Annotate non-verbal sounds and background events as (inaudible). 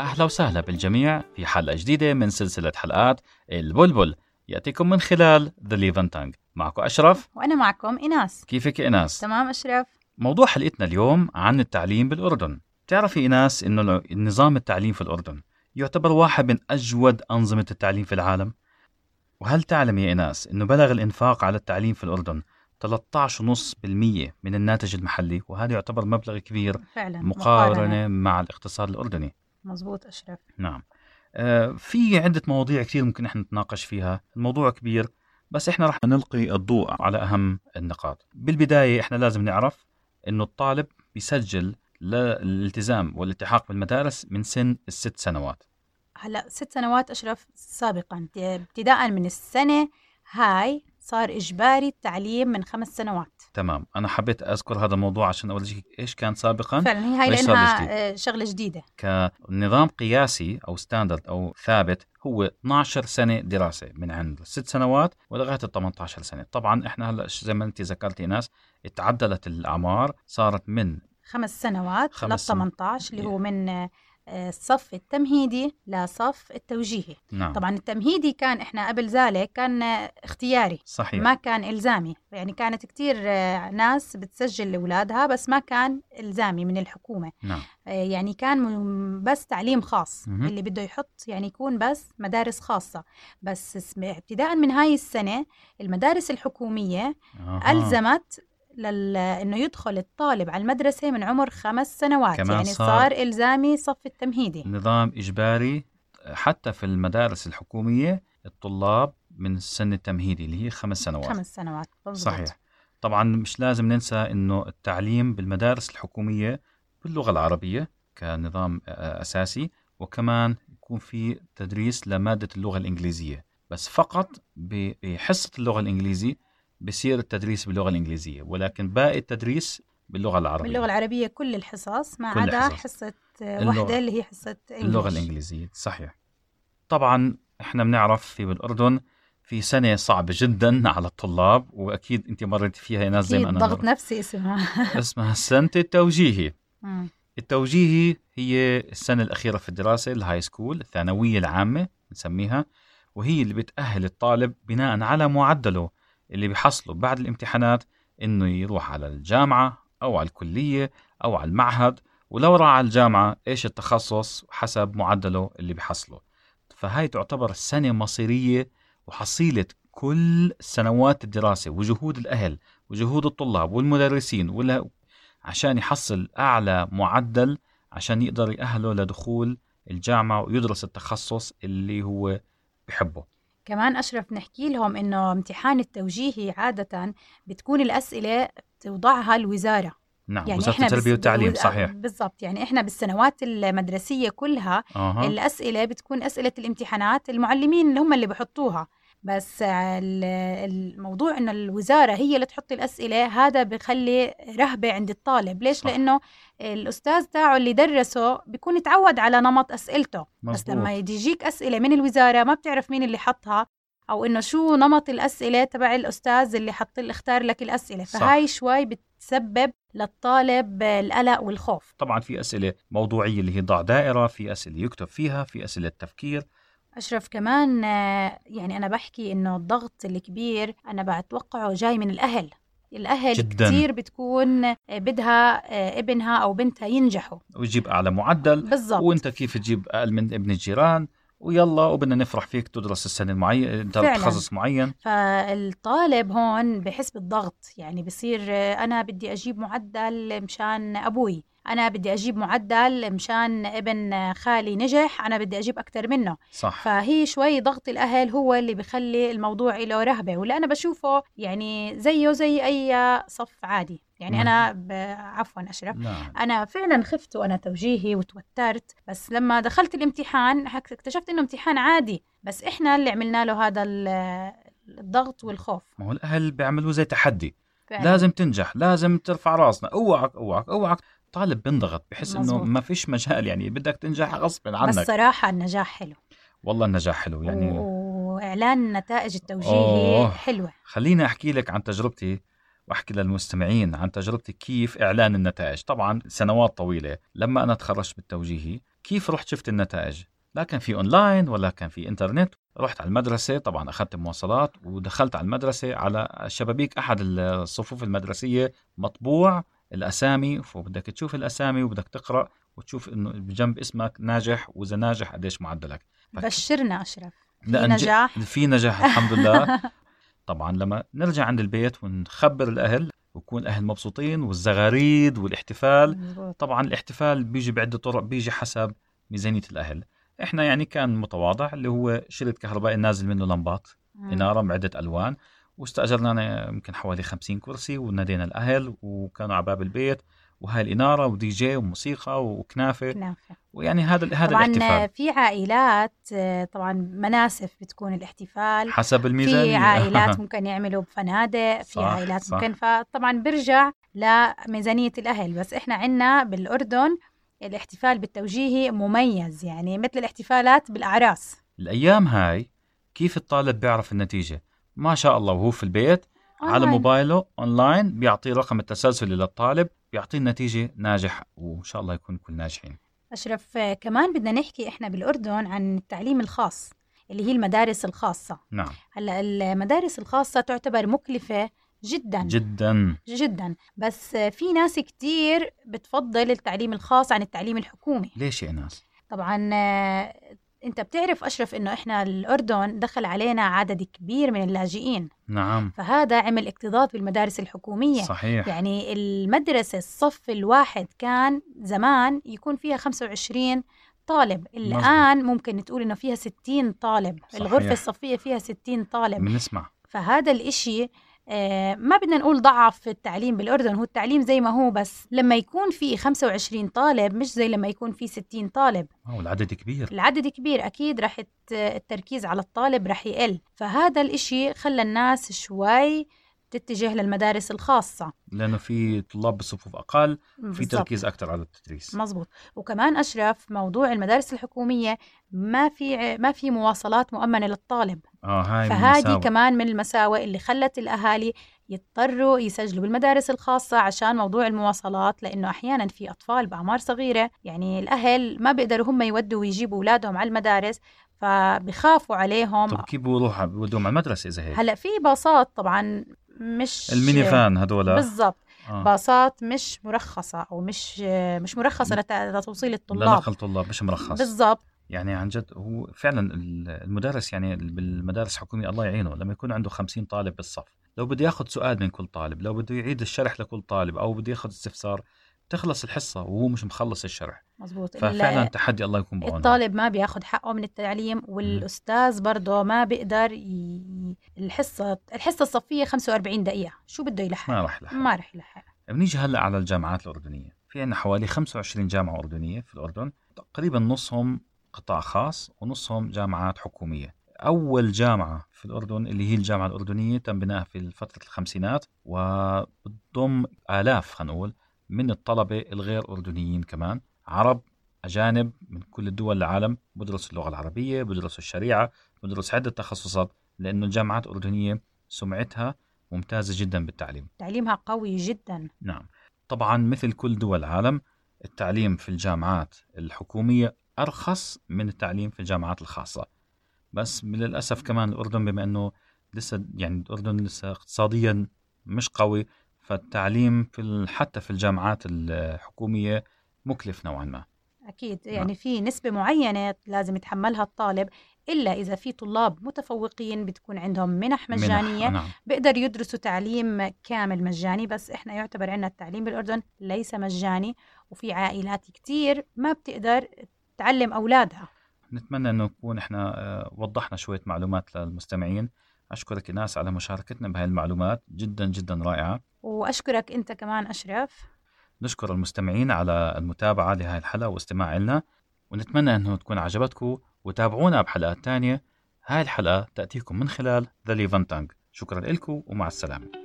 أهلا وسهلا بالجميع في حلقة جديدة من سلسلة حلقات البلبل. يأتيكم من خلال The Living Tongue معكم أشرف. وأنا معكم إيناس. كيفك يا إيناس؟ تمام أشرف. موضوع حلقتنا اليوم عن التعليم بالأردن. بتعرفي إيناس إنه النظام التعليم في الأردن يعتبر واحد من أجود أنظمة التعليم في العالم؟ وهل تعلم يا إيناس إنه بلغ الإنفاق على التعليم في الأردن 13.5% من الناتج المحلي؟ وهذا يعتبر مبلغ كبير فعلا مقارنة مع الاقتصاد الأردني. مزبوط أشرف. نعم. آه، في عدة مواضيع كثير ممكن إحنا نتناقش فيها. الموضوع كبير بس إحنا رح نلقي الضوء على أهم النقاط. بالبداية إحنا لازم نعرف إنه الطالب بيسجل للالتزام والالتحاق بالمدارس من سن الست سنوات. هلا ست سنوات أشرف سابقا. ابتداء من السنة هاي صار إجباري التعليم من خمس سنوات. تمام أنا حبيت أذكر هذا الموضوع عشان أورجيك إيش كان سابقا فعلا هي هاي جديد؟ آه، شغلة جديدة كنظام قياسي أو ستاندرد أو ثابت هو 12 سنة دراسة من عند الست سنوات ولغاية ال 18 سنة طبعا إحنا هلأ زي ما أنت ذكرتي ناس تعدلت الأعمار صارت من خمس سنوات خمس لل سنوات. 18 اللي هو من الصف التمهيدي لصف التوجيهي نعم. طبعا التمهيدي كان إحنا قبل ذلك كان آه، اختياري. صحيح. ما كان إلزامي. يعني كانت كتير آه، ناس بتسجل لأولادها بس ما كان إلزامي من الحكومة. نعم. آه، يعني كان بس تعليم خاص. مهم. اللي بده يحط يعني يكون بس مدارس خاصة. بس ابتداء من هاي السنة المدارس الحكومية أها. ألزمت لل... إنه يدخل الطالب على المدرسة من عمر خمس سنوات. كمان يعني صار- صار, إلزامي صف التمهيدي. نظام إجباري حتى في المدارس الحكومية الطلاب من السن التمهيدي اللي هي خمس سنوات. خمس سنوات مزبوط. صحيح. طبعا مش لازم ننسى إنه التعليم بالمدارس الحكومية باللغة العربية كنظام آه، أساسي وكمان يكون في تدريس لمادة اللغة الإنجليزية. بس فقط بحصة اللغة الانجليزيه بصير التدريس باللغة الإنجليزية ولكن باقي التدريس باللغة العربية باللغة العربية كل الحصص ما عدا. حصة. واحدة اللي هي حصة اللغة English. الإنجليزية صحيح طبعا إحنا بنعرف في بالأردن في سنة صعبة جدا (laughs) على الطلاب وأكيد أنت مريت فيها يا إيناس زي ما أنا ضغط. نفسي اسمها (laughs) اسمها السنة التوجيهي. التوجيهي هي السنة الأخيرة في الدراسة ال high school الثانوية العامة نسميها وهي اللي بتأهل الطالب بناء على معدله اللي بيحصله بعد الامتحانات إنه يروح على الجامعة أو على الكلية أو على المعهد ولو راح على الجامعة إيش التخصص حسب معدله اللي بيحصله. فهاي تعتبر سنة مصيرية وحصيلة كل سنوات الدراسة وجهود الأهل وجهود الطلاب والمدرسين ولا عشان يحصل أعلى معدل عشان يقدر يأهله لدخول الجامعة ويدرس التخصص اللي هو بحبه. كمان أشرف نحكي لهم إنه امتحان التوجيهي عادة بتكون الأسئلة توضعها الوزارة. نعم يعني وزارة التربية والتعليم صحيح. بالضبط يعني إحنا بالسنوات المدرسية كلها أها. الأسئلة بتكون أسئلة الامتحانات المعلمين اللي هم اللي بحطوها. بس ال- الموضوع إنه الوزارة هي اللي تحط الأسئلة هذا بخلي رهبة عند الطالب ليش؟ صح. لأنه الأستاذ تاعه اللي درسه بيكون تعود على نمط أسئلته بس مزبوط. لما يجي يجيك أسئلة من الوزارة ما بتعرف مين اللي حطها أو إنه شو نمط الأسئلة تبع الأستاذ اللي حط اختار لك الأسئلة صح. فهاي شوي بتسبب للطالب القلق والخوف طبعا في أسئلة موضوعية اللي هي ضع دائرة في أسئلة يكتب فيها في أسئلة تفكير أشرف كمان آه، يعني أنا بحكي إنه الضغط الكبير أنا بتوقعه جاي من الأهل. الأهل جداً. كتير بتكون آه، بدها آه، ابنها أو بنتها ينجحوا. ويجيب أعلى معدل. بالضبط. وأنت كيف تجيب أقل من ابن الجيران ويلا وبدنا نفرح فيك تدرس السنة المعين فعلاً. تخصص معين. فالطالب هون بحس بالضغط. يعني بصير أنا بدي أجيب معدل مشان أبوي. أنا بدي أجيب معدل مشان ابن خالي نجح أنا بدي أجيب أكتر منه. صح. فهي شوي ضغط الأهل هو اللي بخلي الموضوع له رهبة ولا أنا بشوفه يعني زيه زي أي صف عادي. يعني مم. أنا ب... عفوا أشرف. نعم. أنا فعلا خفت وأنا توجيهي وتوترت بس لما دخلت الامتحان اكتشفت إنه امتحان عادي بس إحنا اللي عملنا له هذا ال- الضغط والخوف. ما هو الأهل بيعملوا زي تحدي. فعلا. لازم تنجح لازم ترفع راسنا. أوعك أوعك أوعك. طالب بنضغط بحس إنه مزبوط. ما فيش مجال يعني بدك تنجح غصب بس عنك صراحة النجاح حلو. والله النجاح حلو يعني و... وإعلان النتائج التوجيهي أوه. حلوة. خليني أحكي لك عن تجربتي وأحكي للمستمعين عن تجربتي كيف إعلان النتائج. طبعا سنوات طويلة لما أنا تخرجت بالتوجيهي كيف رحت شفت النتائج؟ لا كان في أونلاين ولا كان في إنترنت. رحت على المدرسة طبعا أخذت مواصلات ودخلت على المدرسة على شبابيك أحد الصفوف المدرسية مطبوع. الأسامي وبدك تشوف الأسامي وبدك تقرأ وتشوف إنه بجنب اسمك ناجح وإذا ناجح قديش معدلك. بشرنا أشرف. في نجاح. في نجاح الحمد لله. (laughs) طبعا لما نرجع عند البيت ونخبر الأهل ويكون الأهل مبسوطين والزغاريد والاحتفال. طبعا الاحتفال بيجي بعدة طرق بيجي حسب ميزانية الأهل. إحنا يعني كان متواضع اللي هو شريط كهربائي نازل منه لمبات مم. إنارة بعدة ألوان واستأجرنا يمكن حوالي 50 كرسي ونادينا الأهل وكانوا على باب البيت وهاي الإنارة ودي جي وموسيقى وكنافة. كنافة. ويعني هذا هذا طبعا الاحتفال. في عائلات آه، طبعا مناسف بتكون الاحتفال. حسب الميزانية في (laughs) عائلات ممكن يعملوا بفنادق في صح، عائلات صح. ممكن فطبعا بيرجع لميزانية الأهل. بس إحنا عنا بالأردن الاحتفال بالتوجيهي مميز يعني مثل الاحتفالات بالأعراس. الأيام هاي كيف الطالب بيعرف النتيجة؟ ما شاء الله وهو في البيت على أونلاين. موبايله أونلاين بيعطيه رقم التسلسلي للطالب بيعطيه النتيجة ناجح وإن شاء الله يكون كل ناجحين. أشرف آه، كمان بدنا نحكي إحنا بالأردن عن التعليم الخاص اللي هي المدارس الخاصة. نعم. هلأ المدارس الخاصة تعتبر مكلفة جدا. جدا. جدا. بس في ناس كتير بتفضل التعليم الخاص عن التعليم الحكومي. ليش يا ناس طبعا انت بتعرف أشرف إنه إحنا الأردن دخل علينا عدد كبير من اللاجئين. نعم. فهذا عمل اكتظاظ بالمدارس الحكومية. صحيح. يعني المدرسة الصف الواحد كان زمان يكون فيها 25 طالب. الآن ممكن تقول إنه فيها 60 طالب. صحيح. الغرفه الصفية فيها 60 طالب. بنسمع. فهذا الإشي آه، ما بدنا نقول ضعف التعليم بالأردن هو التعليم زي ما هو بس لما يكون في 25 طالب مش زي لما يكون في 60 طالب. أو العدد كبير. العدد كبير أكيد رح الت- التركيز على الطالب رح يقل. فهذا الإشي خلى الناس شوي تتجه للمدارس الخاصة. لأنه في طلاب بالصفوف أقل في. تركيز أكثر على التدريس. مزبوط وكمان أشرف موضوع المدارس الحكومية ما في ما في مواصلات مؤمنة للطالب. آه هاي فهذه. كمان من المساوئ اللي خلت الأهالي يضطروا يسجلوا بالمدارس الخاصة عشان موضوع المواصلات لأنه أحيانا في أطفال بأعمار صغيرة يعني الأهل ما بيقدروا هم يودوا ويجيبوا أولادهم على المدارس فبخافوا عليهم. طب كيف بيروحوا بيودوهم على المدرسة إذا هيك؟ هلأ في باصات طبعا مش الميني فان هذول بالضبط. آه. باصات مش مرخصة أو مش مش مرخصة لت- لتوصيل الطلاب. لنقل طلاب مش مرخص. بالضبط. يعني عن جد هو فعلا ال- المدرس يعني بالمدارس الحكومية الله يعينه. لما يكون عنده 50 طالب بالصف لو بده ياخذ سؤال من كل طالب لو بده يعيد الشرح لكل طالب أو بده ياخذ استفسار تخلص الحصة وهو مش مخلص الشرح. مزبوط ففعلا تحدي الله يكون بعونه الطالب ما بياخد حقه من التعليم والأستاذ برضه ما بيقدر ي... الحصة الحصة الصفية 45 دقيقة. شو بده يلحق؟ ما راح لحق ما رح يلحق. بنيجي هلأ على الجامعات الأردنية. في عندنا حوالي 25 جامعة أردنية في الأردن. تقريبا نصهم قطاع خاص ونصهم جامعات حكومية. أول جامعة في الأردن اللي هي الجامعة الأردنية تم بنائها في فترة الخمسينات وبتضم آلاف خلينا نقول من الطلبة الغير أردنيين كمان. عرب أجانب من كل الدول العالم بدرسوا اللغة العربية بدرسوا الشريعة بدرسوا عدة تخصصات لأنه الجامعات الأردنية سمعتها ممتازة جدا بالتعليم. تعليمها قوي جدا. نعم. طبعا مثل كل دول العالم التعليم في الجامعات الحكومية أرخص من التعليم في الجامعات الخاصة. بس للأسف كمان الأردن بما أنه لسه يعني الأردن لسه اقتصاديا مش قوي فالتعليم في حتى في الجامعات الحكومية مكلف نوعا ما. أكيد نعم. يعني في نسبة معينة لازم يتحملها الطالب إلا إذا في طلاب متفوقين بتكون عندهم منح مجانية منح، نعم. بيقدر يدرسوا تعليم كامل مجاني بس إحنا يعتبر عندنا التعليم بالأردن ليس مجاني وفي عائلات كتير ما بتقدر تعلم أولادها. نتمنى أنه نكون إحنا آه، وضحنا شوية معلومات للمستمعين. أشكرك إناس على مشاركتنا بهذه المعلومات جدا جدا رائعة. وأشكرك أنت كمان أشرف. نشكر المستمعين على المتابعة لهذه الحلقة واستماع لنا ونتمنى أنه تكون عجبتكم وتابعونا بحلقات تانية. هاي الحلقة تأتيكم من خلال Levan Tongue شكرا لكم ومع السلامة.